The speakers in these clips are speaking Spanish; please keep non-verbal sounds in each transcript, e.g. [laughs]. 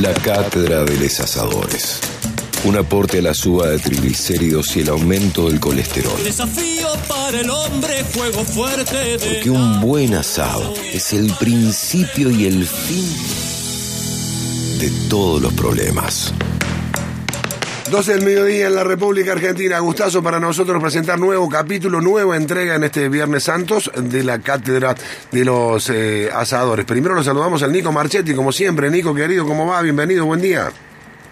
La cátedra de los asadores. Un aporte a la suba de triglicéridos y el aumento del colesterol. Desafío para el hombre, juego fuerte de Porque un buen asado es el principio y el fin de todos los problemas. 12 del mediodía en la República Argentina. Gustazo para nosotros presentar nuevo capítulo, nueva entrega en este Viernes Santos de la Cátedra de los eh, Asadores. Primero lo saludamos al Nico Marchetti, como siempre. Nico, querido, ¿cómo va? Bienvenido, buen día.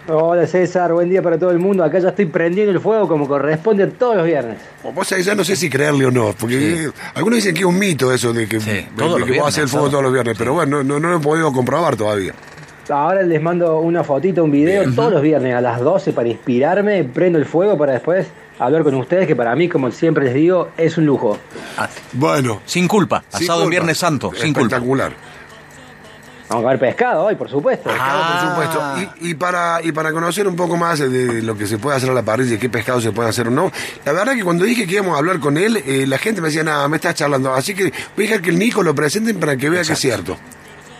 Hola César, buen día para todo el mundo. Acá ya estoy prendiendo el fuego como corresponde todos los viernes. O Vos sabés, ya no sé si creerle o no, porque algunos dicen que es un mito eso de que, Sí, de- de vos haces el fuego todos los viernes, pero bueno, no, no lo he podido comprobar todavía. Ahora les mando una fotito, un video todos los viernes a las 12 para inspirarme, prendo el fuego para después hablar con ustedes, que para mí, como siempre les digo, es un lujo. Ah, Bueno. sin culpa, sin asado en. Viernes Santo, sin culpa. Espectacular. Vamos a comer pescado hoy, por supuesto. Pescado, Ah. por supuesto. Y, y para, y para conocer un poco más de lo que se puede hacer a la parrilla y qué pescado se puede hacer o no, la verdad que cuando dije que íbamos a hablar con él, eh, la gente me decía, nada, me estás charlando. Así que voy a dejar que el Nico lo presenten para que vea que es cierto.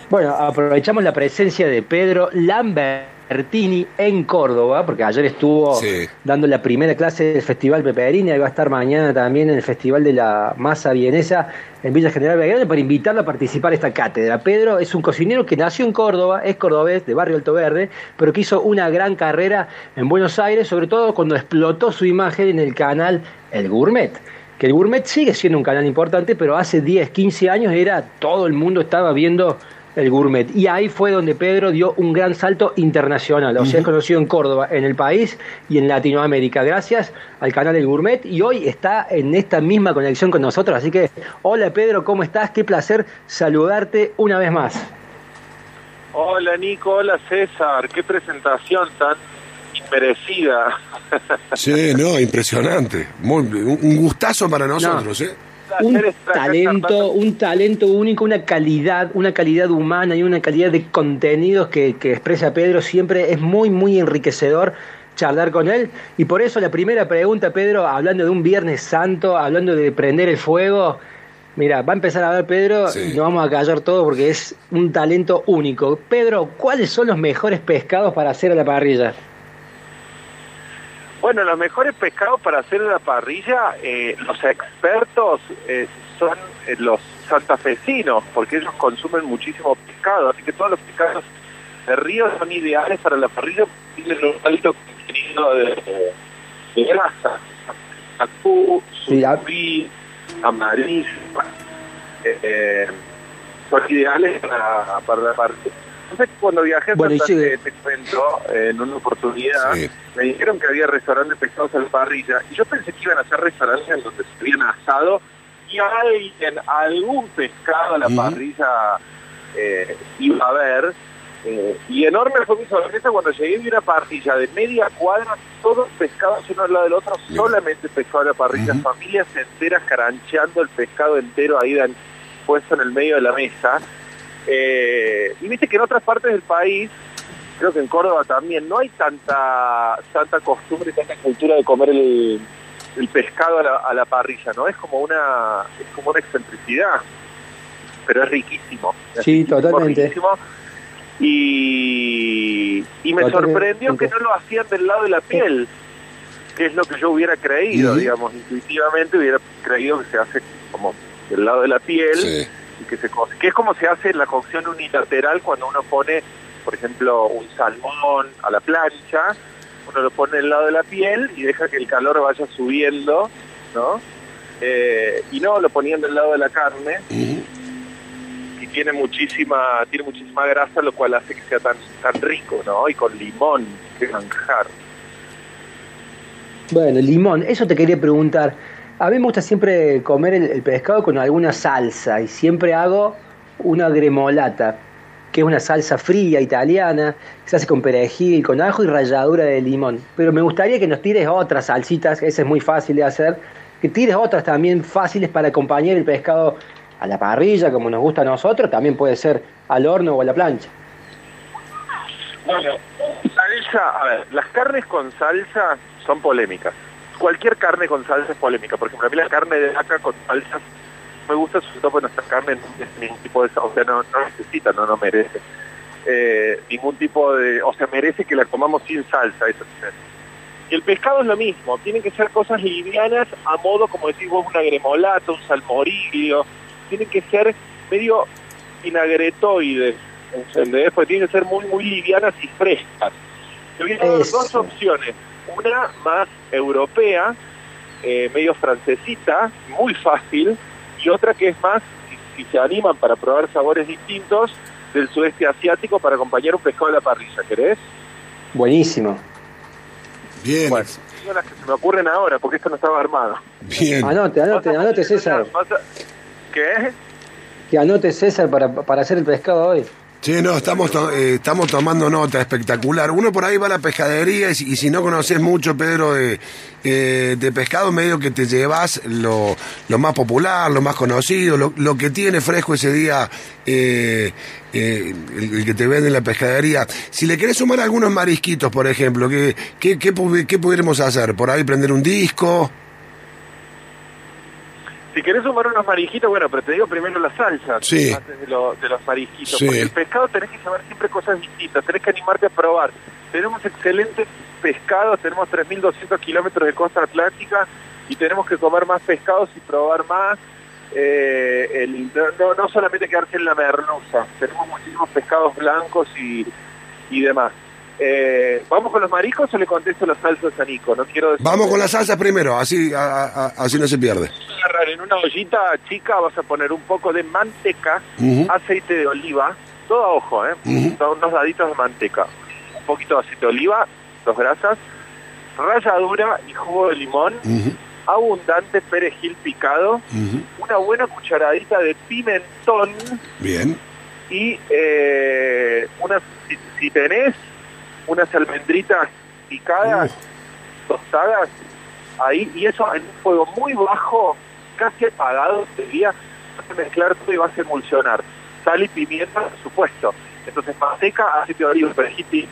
Bueno, aprovechamos la presencia de Pedro Lambertini en Córdoba, porque ayer estuvo Sí. dando la primera clase del Festival Peperina y va a estar mañana también en el Festival de la Masa Vienesa en Villa General Belgrano para invitarlo a participar a esta cátedra. Pedro es un cocinero que nació en Córdoba, es cordobés de Barrio Alto Verde, pero que hizo una gran carrera en Buenos Aires, sobre todo cuando explotó su imagen en el canal El Gourmet que el Gourmet sigue siendo un canal importante, pero hace 10, 15 años era todo el mundo estaba viendo el Gourmet. Y ahí fue donde Pedro dio un gran salto internacional, o sea, es conocido en Córdoba, en el país y en Latinoamérica, gracias al canal El Gourmet. Y hoy está en esta misma conexión con nosotros. Así que, hola Pedro, ¿cómo estás? Qué placer saludarte una vez más. Hola Nico, hola César, qué presentación tan inmerecida. Sí, no, impresionante. Muy- un un gustazo para nosotros, ¿eh? Un talento, un talento único, una calidad, una calidad humana y una calidad de contenidos que, que expresa Pedro siempre es muy, muy enriquecedor charlar con él. Y por eso la primera pregunta, Pedro, hablando de un Viernes Santo, hablando de prender el fuego, mira, va a empezar a ver Pedro Sí. y no vamos a callar todo porque es un talento único. Pedro, ¿cuáles son los mejores pescados para hacer a la parrilla? Bueno, los mejores pescados para hacer la parrilla, eh, los expertos eh, son eh, los santafesinos, porque ellos consumen muchísimo pescado, así que todos los pescados de río son ideales para la parrilla porque tienen un alto contenido de, de grasa. Acú, surubí, amarillo, eh, son ideales para, para la parrilla. Entonces, cuando viajé a Bueno, Santa. Fe, te cuento, en una oportunidad, Sí. me dijeron que había restaurantes de pescados a la parrilla y yo pensé que iban a ser restaurantes en donde se habían asado y alguien, algún pescado a la parrilla eh, iba a haber. eh, y enorme fue mi sorpresa cuando llegué y vi una parrilla de media cuadra, todos pescados uno al lado del otro, solamente pescado a la parrilla, familias enteras carancheando el pescado entero ahí dan- puesto en el medio de la mesa. Eh, y viste que en otras partes del país creo que en Córdoba también no hay tanta tanta costumbre, tanta cultura de comer el, el pescado a la, a la parrilla, ¿no? Es como una es como una excentricidad, pero es riquísimo. es Sí, riquísimo, totalmente. riquísimo. Y, y me Totalmente. sorprendió que no lo hacían del lado de la piel, que es lo que yo hubiera creído, digamos, intuitivamente hubiera creído que se hace como del lado de la piel Sí. Y que se co- que es como se hace la cocción unilateral cuando uno pone por ejemplo un salmón a la plancha uno lo pone del lado de la piel y deja que el calor vaya subiendo no Eh, y no lo ponían del lado de la carne. Y tiene muchísima tiene muchísima grasa lo cual hace que sea tan tan rico no y con limón que manjar Bueno, limón, eso te quería preguntar. A mí me gusta siempre comer el, el pescado con alguna salsa y siempre hago una gremolata, que es una salsa fría italiana, que se hace con perejil, con ajo y ralladura de limón. Pero me gustaría que nos tires otras salsitas, esa es muy fácil de hacer, que tires otras también fáciles para acompañar el pescado a la parrilla, como nos gusta a nosotros, también puede ser al horno o a la plancha. Bueno, salsa, a ver, las carnes con salsa son polémicas. Cualquier carne con salsa es polémica. Por ejemplo, a mí la carne de vaca con salsa me gusta, sobre todo porque nuestra carne no ningún tipo de o sea, no, no necesita, no, no merece. eh, ningún tipo de, o sea, merece que la comamos sin salsa, eso. Y el pescado es lo mismo, tienen que ser cosas livianas a modo, como decís vos, un agremolato, un salmorillo, tienen que ser medio vinagretoides, ¿entendés? Porque tienen que ser muy, muy livianas y frescas. Te voy a dar Eso. dos opciones, una más europea, eh, medio francesita, muy fácil, y otra que es más, si, si se animan para probar sabores distintos, del sudeste asiático para acompañar un pescado a la parrilla, ¿querés? Buenísimo. Bien, Bueno, las que se me ocurren ahora, porque esto no estaba armado. bien. Anote, anote, anote César. ¿Qué? Que anote César para, para hacer el pescado hoy. Sí, no, estamos, eh, estamos tomando nota, espectacular. Uno por ahí va a la pescadería y, si- no conoces mucho, Pedro, de, eh, de pescado, medio que te llevas lo, lo más popular, lo más conocido, lo, lo que tiene fresco ese día eh, eh, el, el que te vende en la pescadería. Si le querés sumar algunos marisquitos, por ejemplo, ¿qué, qué, qué, qué pudiéramos hacer? ¿Por ahí prender un disco? Si querés sumar unos marisquitos, bueno, pero te digo primero la salsa, Sí. antes de, lo- de los marisquitos. Sí. Porque el pescado tenés que saber siempre cosas distintas, tenés que animarte a probar. Tenemos excelentes pescados, tenemos 3.200 kilómetros de costa atlántica y tenemos que comer más pescados y probar más. Eh, el- no- no solamente quedarse en la merluza, tenemos muchísimos pescados blancos y, y demás. Eh, ¿Vamos con los mariscos o le contesto las salsas a Nico? No quiero decir- Vamos con la salsa primero, así, a- a- a- así no se pierde. en una ollita chica, vas a poner un poco de manteca, aceite de oliva, todo a ojo, ¿eh? Son unos daditos de manteca, un poquito de aceite de oliva, dos grasas, ralladura y jugo de limón, abundante perejil picado, una buena cucharadita de pimentón Bien. y eh, unas, si, si tenés unas almendritas picadas, tostadas, ahí, y eso en un fuego muy bajo, casi apagado, sería vas a mezclar todo y vas a emulsionar. Sal y pimienta, por supuesto. Entonces, manteca, aceite de oliva, perejil,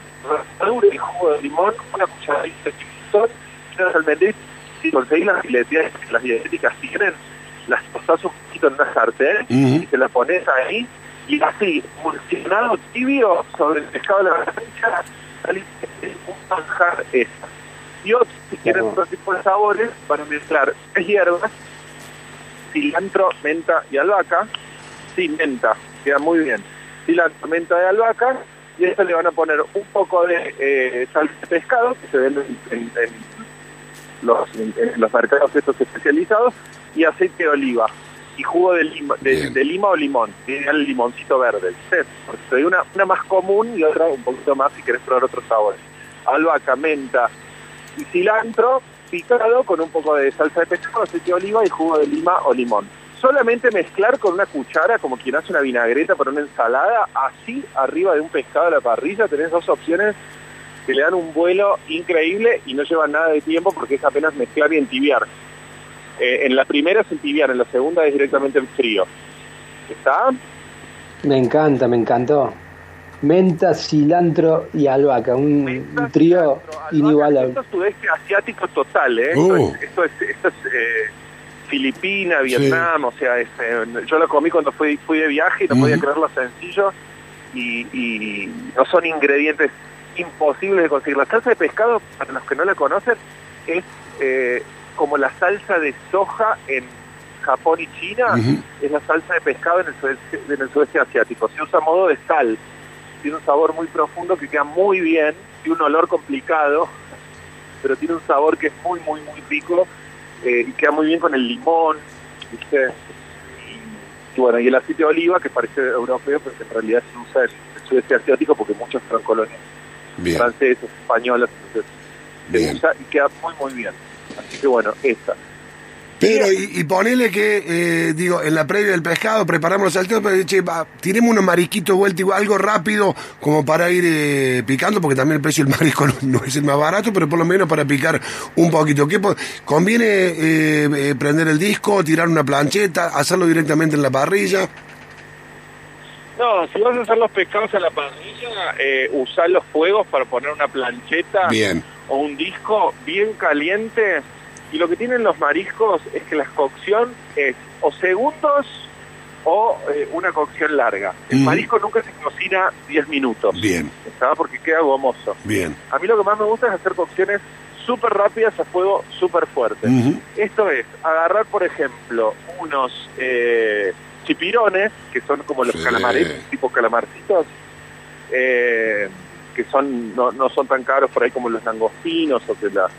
ralladura y jugo de limón, una cucharadita de y unas almendritas. Si conseguís las fileteas que las dietéticas tienen, las tostás un poquito en una sartén y te la pones ahí y así, emulsionado tibio sobre el pescado de la plancha, sale un manjar esa. Y otros, si quieren otro tipo de sabores, van a mezclar tres hierbas, cilantro, menta y albahaca. Sí, menta, queda muy bien. Cilantro, menta y albahaca. Y a esto le van a poner un poco de eh, salsa de pescado, que se vende en, en- en los, en- en los mercados estos especializados, y aceite de oliva. Y jugo de lima, de, Bien. de lima o limón, ideal el limoncito verde. Porque te doy una, una más común y otra un poquito más si querés probar otros sabores. Albahaca, menta y cilantro picado con un poco de salsa de pescado, aceite de oliva y jugo de lima o limón. Solamente mezclar con una cuchara, como quien hace una vinagreta para una ensalada, así arriba de un pescado a la parrilla, tenés dos opciones que le dan un vuelo increíble y no llevan nada de tiempo porque es apenas mezclar y entibiar. Eh, en la primera es entibiar, en la segunda es directamente en frío. ¿Está? Me encanta, me encantó. Menta, cilantro y albahaca, un, un trío inigualable. Esto es sudeste asiático total, ¿eh? Uh. Esto es, esto es, esto es, eh, Filipina, Vietnam, o sea, es, eh, yo lo comí cuando fui, fui de viaje y no podía creer lo sencillo y, y no son ingredientes imposibles de conseguir. La salsa de pescado, para los que no la conocen, es eh, como la salsa de soja en Japón y China, es la salsa de pescado en el, sudeste, en el sudeste asiático. Se usa a modo de sal, tiene un sabor muy profundo que queda muy bien, tiene un olor complicado, pero tiene un sabor que es muy, muy, muy rico eh, y queda muy bien con el limón, ¿viste? Y, y bueno, y el aceite de oliva, que parece europeo, pero que en realidad se usa en el sudeste asiático porque muchos fueron colonias Bien. franceses, españolas, entonces se usa y queda muy, muy bien. Así que bueno, esta. Pero, y, y ponele que, eh, digo, en la previa del pescado preparamos los salteos, pero che, va, tiremos unos marisquitos vuelta, igual, algo rápido, como para ir eh, picando, porque también el precio del marisco [laughs] no, no es el más barato, pero por lo menos para picar un poquito. ¿Qué ¿Conviene eh, prender el disco, tirar una plancheta, hacerlo directamente en la parrilla? No, si vas a hacer los pescados a la parrilla, usar los fuegos para poner una plancheta Bien. O un disco bien caliente. Y lo que tienen los mariscos es que la cocción es o segundos o eh, una cocción larga. El marisco nunca se cocina 10 minutos, Bien, porque queda gomoso. bien. A mí lo que más me gusta es hacer cocciones súper rápidas a fuego súper fuerte. Esto es, agarrar, por ejemplo, unos eh, chipirones, que son como los Sí. calamares, tipo calamarcitos, eh, que son no, no son tan caros por ahí como los langostinos o que la-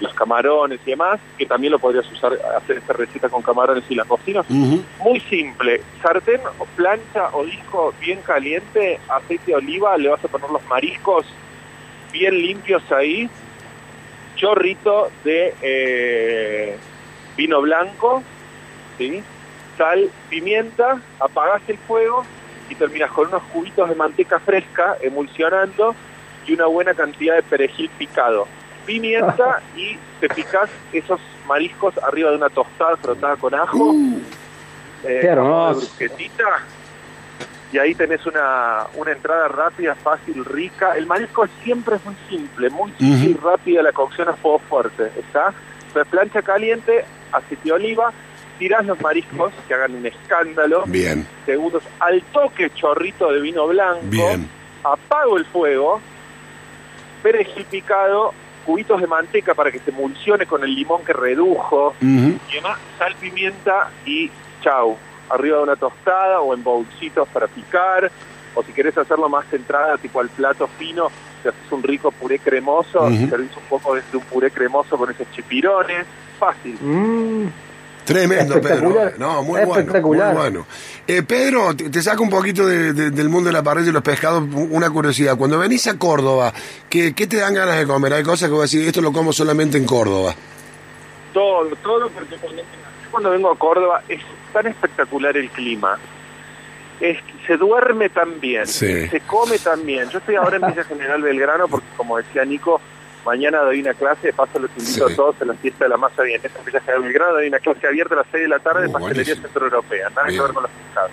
los camarones y demás, que también lo podrías usar, hacer esta receta con camarones y langostinos. Muy simple, sartén o plancha o disco bien caliente, aceite de oliva, le vas a poner los mariscos bien limpios ahí, chorrito de eh, vino blanco, ¿sí? sal, pimienta, apagás el fuego y terminas con unos cubitos de manteca fresca emulsionando y una buena cantidad de perejil picado. Pimienta y te picás esos mariscos arriba de una tostada frotada con ajo. eh, Qué brusquetita, y ahí tenés una, una entrada rápida, fácil, rica. El marisco siempre es muy simple, muy simple y rápida la cocción a fuego fuerte, ¿está? Plancha caliente, aceite de oliva, tirás los mariscos que hagan un escándalo, Bien, segundos, al toque chorrito de vino blanco, bien. apago el fuego, perejil picado, cubitos de manteca para que se emulsione con el limón que redujo, Ujú. y además sal, pimienta y chau. Arriba de una tostada o en bolsitos para picar. O si querés hacerlo más centrada, tipo al plato fino, te haces un rico puré cremoso, Ujú. y servís un poco de, de un puré cremoso con esos chipirones. Fácil. Mm, Tremendo, Pedro. No, muy Espectacular. bueno. Muy bueno. Eh, Pedro, te, te saco un poquito de- de- del mundo de la parrilla y los pescados. Una curiosidad. Cuando venís a Córdoba, ¿qué, qué te dan ganas de comer? Hay cosas que vos decís, esto lo como solamente en Córdoba. Todo, todo, porque cuando, cuando vengo a Córdoba es tan espectacular el clima. Es, se duerme tan bien, Sí. se come tan bien. Yo estoy ahora en Villa General Belgrano porque, como decía Nico, mañana doy una clase, de paso los invito Sí. a todos a la fiesta de la masa bien. en Villa General Belgrano doy una clase abierta a las 6 de la tarde de Uh, pastelería buenísimo. centroeuropea, nada Bien. que ver con los pescados.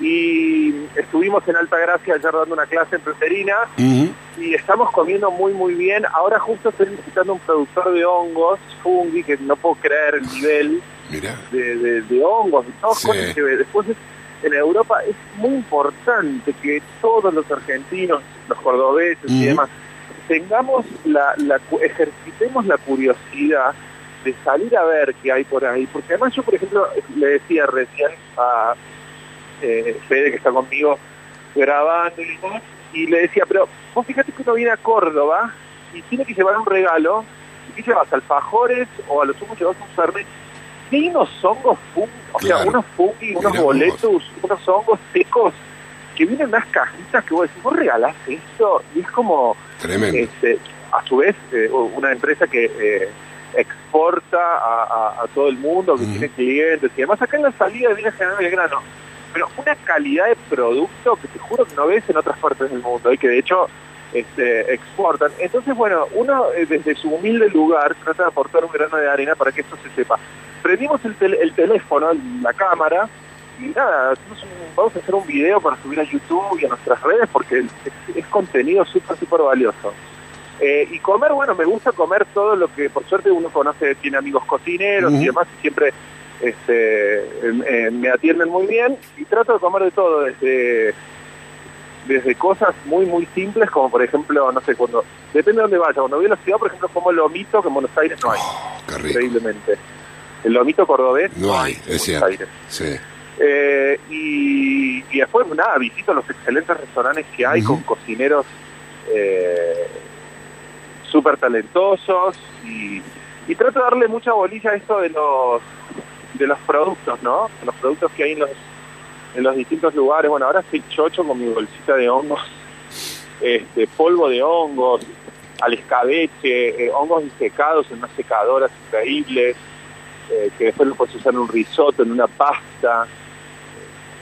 Y estuvimos en Alta Gracia ayer dando una clase en Preferina y estamos comiendo muy muy bien. Ahora justo estoy visitando un productor de hongos, fungi, que no puedo creer el nivel de, de- de hongos y todas Sí. cosas que después es- en Europa es muy importante que todos los argentinos, los cordobeses y demás, tengamos la, ejercitemos la curiosidad de salir a ver qué hay por ahí, porque además yo por ejemplo le decía recién a eh, Fede que está conmigo grabando y demás, y le decía, pero vos fíjate que uno viene a Córdoba y tiene que llevar un regalo, y ¿qué llevas? ¿Alfajores o a lo sumo llevas un fernet? Y hay unos hongos o sea, unos fungi, unos boletos, unos hongos secos que vienen en unas cajitas que vos decís, vos regalás esto, y es como, Tremendo. este, a su vez, eh, una empresa que eh, exporta a, a- a todo el mundo, que tiene clientes y además acá en la salida de Villa General Belgrano, pero una calidad de producto que te juro que no ves en otras partes del mundo y que de hecho este, exportan. Entonces, bueno, uno eh, desde su humilde lugar trata de aportar un grano de arena para que esto se sepa. Prendimos el, tel- el teléfono, la cámara, y nada, vamos a hacer un video para subir a YouTube y a nuestras redes porque es, es contenido súper, súper valioso. Eh, y comer, bueno, me gusta comer todo lo que, por suerte, uno conoce, tiene amigos cocineros y demás, y siempre este, eh, me atienden muy bien. Y trato de comer de todo, desde, desde cosas muy, muy simples, como por ejemplo, no sé, cuando, depende de dónde vaya. Cuando voy a la ciudad, por ejemplo, como lomito, que en Buenos Aires no hay, Oh, increíblemente. El lomito cordobés No hay, es Buenos cierto. Sí. Eh, y, y después, nada, visito los excelentes restaurantes que hay con cocineros eh, súper talentosos y, y trato de darle mucha bolilla a esto de los de los productos, ¿no? Los productos que hay en los, en los distintos lugares. Bueno, ahora estoy chocho con mi bolsita de hongos, este, polvo de hongos, al escabeche, eh, hongos disecados en unas secadoras increíbles, eh, que después lo puedes usar en un risotto, en una pasta.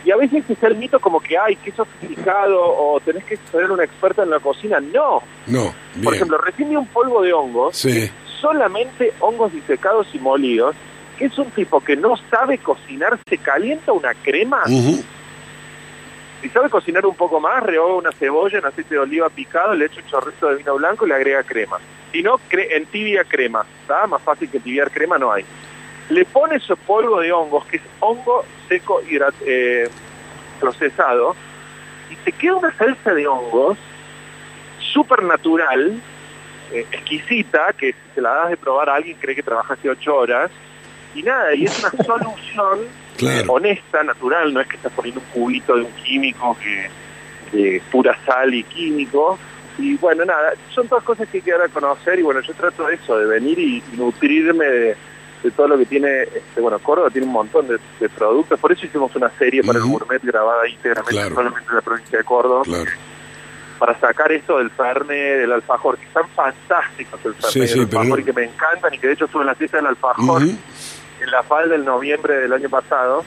Y a veces está el mito como que, ay, que sofisticado o tenés que ser una experta en la cocina. No. No, bien. Por ejemplo, recién un polvo de hongos, Sí. solamente hongos disecados y molidos, que es un tipo que no sabe cocinar, se calienta una crema Ujú. y sabe cocinar un poco más, rehoga una cebolla en aceite de oliva picado, le echa un chorrito de vino blanco y le agrega crema. Si no, cre- en tibia crema, ¿está? Más fácil que tibiar crema no hay. Le pones su polvo de hongos, que es hongo seco hidrat- eh, procesado, y te queda una salsa de hongos súper natural, eh, exquisita, que si se la das de probar a alguien cree que trabajaste ocho horas, y nada, y es una [laughs] solución Claro. honesta, natural, no es que estás poniendo un cubito de un químico que, es pura sal y químico. Y bueno, nada, son todas cosas que hay que dar a conocer y bueno, yo trato de eso, de venir y nutrirme de, de todo lo que tiene, este, bueno, Córdoba tiene un montón de, de productos, por eso hicimos una serie para el gourmet grabada íntegramente Claro. solamente en la provincia de Córdoba, Claro. para sacar esto del Fernet, del alfajor, que están fantásticos el Fernet Sí, sí, el alfajor y que me encantan y que de hecho estuve en la fiesta del alfajor en la FAL del noviembre del año pasado,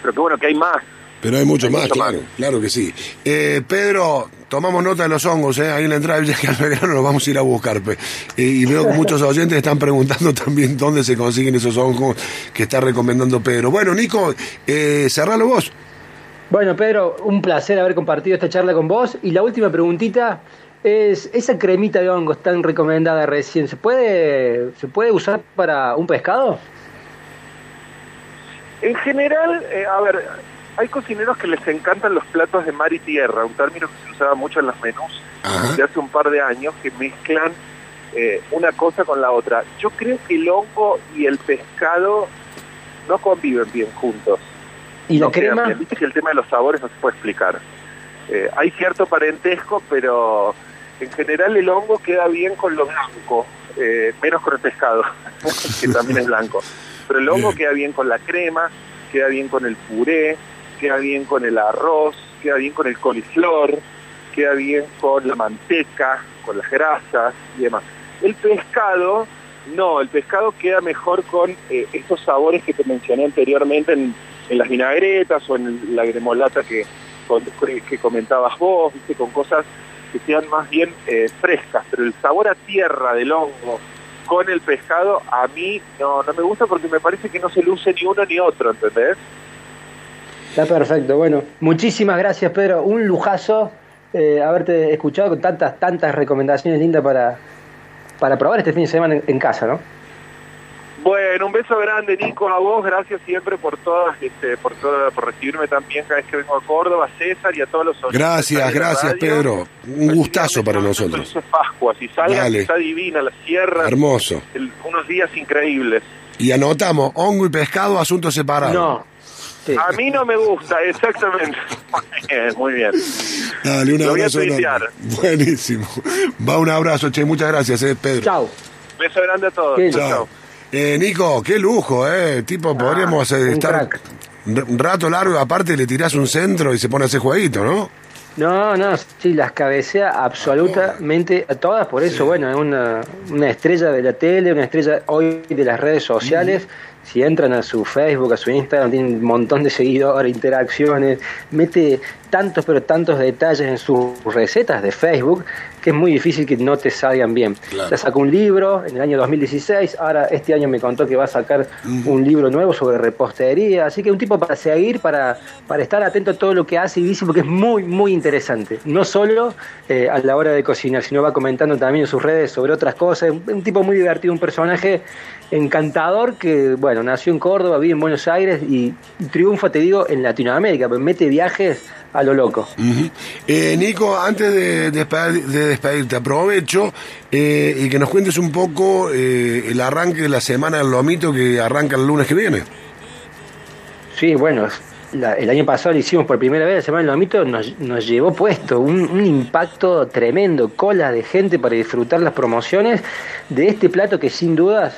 pero que bueno, que hay más. Pero hay mucho Hay más, mucho claro, más. claro que sí. Eh, Pedro, tomamos nota de los hongos, ¿eh? ahí en la entrada de Villa Belgrano los vamos a ir a buscar. pe. Eh, y veo que muchos oyentes están preguntando [laughs] también dónde se consiguen esos hongos que está recomendando Pedro. Bueno, Nico, eh, cerralo vos. Bueno, Pedro, un placer haber compartido esta charla con vos. Y la última preguntita es, esa cremita de hongos tan recomendada recién, ¿se puede, ¿se puede usar para un pescado? En general, eh, a ver, hay cocineros que les encantan los platos de mar y tierra, un término que se usaba mucho en los menús Ajá. de hace un par de años, que mezclan eh, una cosa con la otra. Yo creo que el hongo y el pescado no conviven bien juntos. ¿Y la No crema? bien. Viste que el tema de los sabores no se puede explicar. Eh, hay cierto parentesco, pero en general el hongo queda bien con lo blanco, eh, menos con el pescado, [laughs] que también es blanco. Pero el hongo Bien. [laughs] queda bien con la crema, queda bien con el puré, queda bien con el arroz, queda bien con el coliflor, queda bien con la manteca, con las grasas y demás. El pescado, no, el pescado queda mejor con eh, estos sabores que te mencioné anteriormente en, las vinagretas o en la gremolata que, que comentabas vos, ¿viste? con cosas que sean más bien eh, frescas, pero el sabor a tierra del hongo con el pescado a mí no, no me gusta porque me parece que no se luce ni uno ni otro, ¿entendés? Está perfecto. Bueno, muchísimas gracias, Pedro. Un lujazo eh, haberte escuchado con tantas, tantas recomendaciones lindas para, para probar este fin de semana en, en casa, ¿no? Bueno, un beso grande, Nico, a vos, gracias siempre por todas, este, por todo, por recibirme también cada vez que vengo a Córdoba, a César y a todos los oyentes Gracias, gracias, radio. Pedro. Un gustazo para nosotros. Pascuas y salgan, Dale. está divina la sierra, Hermoso. el- unos días increíbles. Y anotamos, hongo y pescado, asuntos separados. No. Sí. A mí no me gusta, exactamente. [laughs] Muy bien, muy bien. Dale, un Lo voy a abrazo. Buenísimo. Va un abrazo, che. Muchas gracias, eh, Pedro. Chau. Beso grande a todos. Chao. Eh, Nico, qué lujo, ¿eh? Tipo, podríamos eh, un estar r- un rato largo, aparte le tirás un centro y se pone a hacer jueguito, ¿no? No, no, sí, las cabecea absolutamente a todas, por eso, bueno, es una, una estrella de la tele, una estrella hoy de las redes sociales. Si entran a su Facebook, a su Instagram, tiene un montón de seguidores, interacciones, mete tantos, pero tantos detalles en sus recetas de Facebook que es muy difícil que no te salgan bien. Claro. Ya sacó un libro en el año 2016, ahora este año me contó que va a sacar un libro nuevo sobre repostería, así que un tipo para seguir, para, para estar atento a todo lo que hace y dice, porque es muy, muy interesante. No solo eh, a la hora de cocinar, sino va comentando también en sus redes sobre otras cosas. Un, un tipo muy divertido, un personaje encantador que, bueno, nació en Córdoba, vive en Buenos Aires y triunfa, te digo, en Latinoamérica, pues mete viajes a lo loco. Eh, Nico, antes de, despe- de despedirte, aprovecho eh, y que nos cuentes un poco eh, el arranque de la semana del lomito que arranca el lunes que viene. Sí, bueno, la- el año pasado lo hicimos por primera vez, la Semana del Lomito nos, nos llevó puesto un, un impacto tremendo, cola de gente para disfrutar las promociones de este plato que sin dudas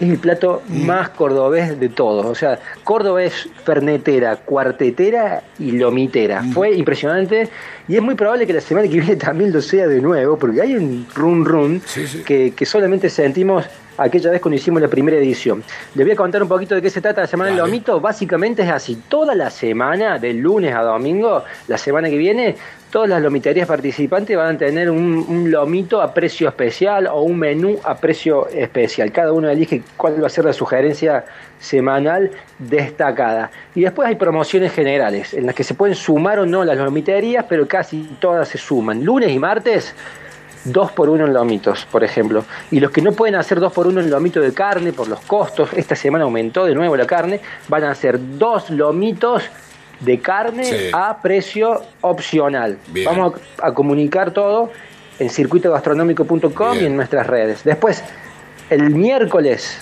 es el plato más cordobés de todos. O sea, Córdoba es fernetera, cuartetera y lomitera. Fue impresionante y es muy probable que la semana que viene [laughs] también lo sea de nuevo, porque hay un run run Sí, sí. que, que solamente sentimos aquella vez cuando hicimos la primera edición. Les voy a contar un poquito de qué se trata la Semana del. Lomito. Básicamente es así. Toda la semana, de lunes a domingo, la semana que viene, todas las lomiterías participantes van a tener un, un lomito a precio especial o un menú a precio especial. Cada uno elige cuál va a ser la sugerencia semanal destacada. Y después hay promociones generales, en las que se pueden sumar o no las lomiterías, pero casi todas se suman. Lunes y martes 2 por 1 en lomitos, por ejemplo. Y los que no pueden hacer 2 por 1 en lomito de carne por los costos, esta semana aumentó de nuevo la carne, van a hacer dos lomitos de carne Sí. a precio opcional. Bien. Vamos a, a comunicar todo en circuitogastronómico.com y en nuestras redes. Después, el miércoles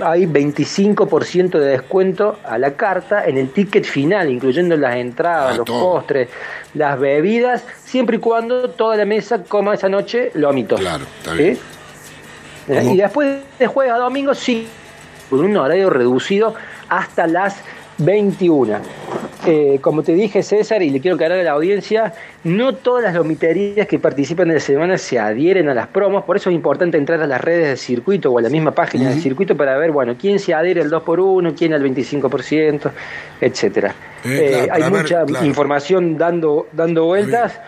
hay 25% de descuento a la carta en el ticket final, incluyendo las entradas, Ah, los todo. postres, las bebidas, siempre y cuando toda la mesa coma esa noche lomitos. Claro, está bien. ¿Sí? Eh. Y después de jueves a domingo, sí, con un horario reducido hasta las 21. Eh, como te dije, César, y le quiero aclarar a la audiencia, no todas las lomiterías que participan de la semana se adhieren a las promos, por eso es importante entrar a las redes del circuito o a la misma página del circuito para ver, bueno, quién se adhiere al 2x1, quién al 25%, etcétera. Eh, Eh, claro, hay ver, mucha claro. información dando, dando vueltas.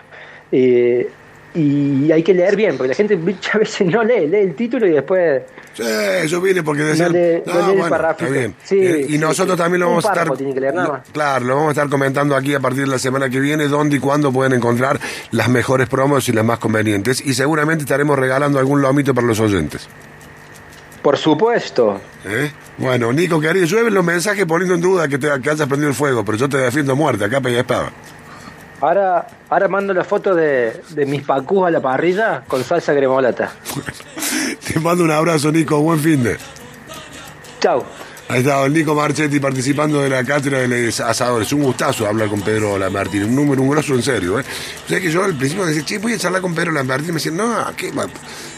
eh, y hay que leer bien, porque la gente [laughs] muchas veces no lee, lee el título y después Sí, eso viene porque decían. No lee- no lee el está bien. Sí, Eh, y sí, nosotros sí. también lo vamos a estar. tiene que leer nada más. claro, lo vamos a estar comentando aquí a partir de la semana que viene, dónde y cuándo pueden encontrar las mejores promos y las más convenientes. Y seguramente estaremos regalando algún lomito para los oyentes. Por supuesto. ¿eh? Bueno, Nico, querido, llueven los mensajes poniendo en duda que, te, que hayas prendido el fuego, pero yo te defiendo a muerte, acá y espada. Ahora, ahora mando la foto de, de mis pacús a la parrilla con salsa gremolata. [laughs] Te mando un abrazo, Nico, buen fin de. Chau. Ahí está el Nico Marchetti participando de la cátedra de los asadores. Un gustazo hablar con Pedro Lambertini. Un número, un grosso en serio. ¿eh? O sea que yo al principio decía, che, voy a charlar con Pedro Lambertini. Me decían, no, ¿qué?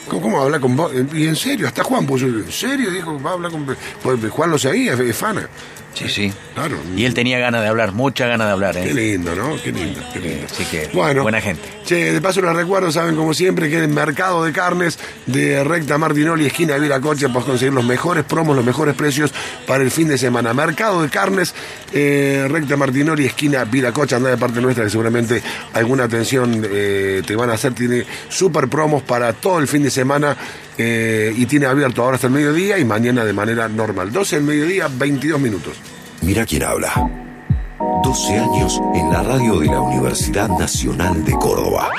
¿Cómo, cómo hablar con vos? Y en serio, hasta Juan puso, ¿en serio? Dijo, va a hablar con Pedro. Pues Juan lo seguía, es fana. Sí, sí. Claro. Y él tenía ganas de hablar, mucha ganas de hablar, Qué ¿eh? lindo, ¿no? Qué lindo, qué lindo. Así que, bueno, buena gente. Che, de paso les recuerdo, saben como siempre, que en el mercado de carnes de Recta Martinoli, esquina de Viracocha, puedes conseguir los mejores promos, los mejores precios para el fin de semana. Mercado de carnes, eh, Recta Martinoli, esquina Viracocha, anda de parte nuestra, que seguramente alguna atención eh, te van a hacer. Tiene super promos para todo el fin de semana eh, y tiene abierto ahora hasta el mediodía y mañana de manera normal. 12 del mediodía, 22 minutos. Mira quién habla. 12 años en la radio de la Universidad Nacional de Córdoba.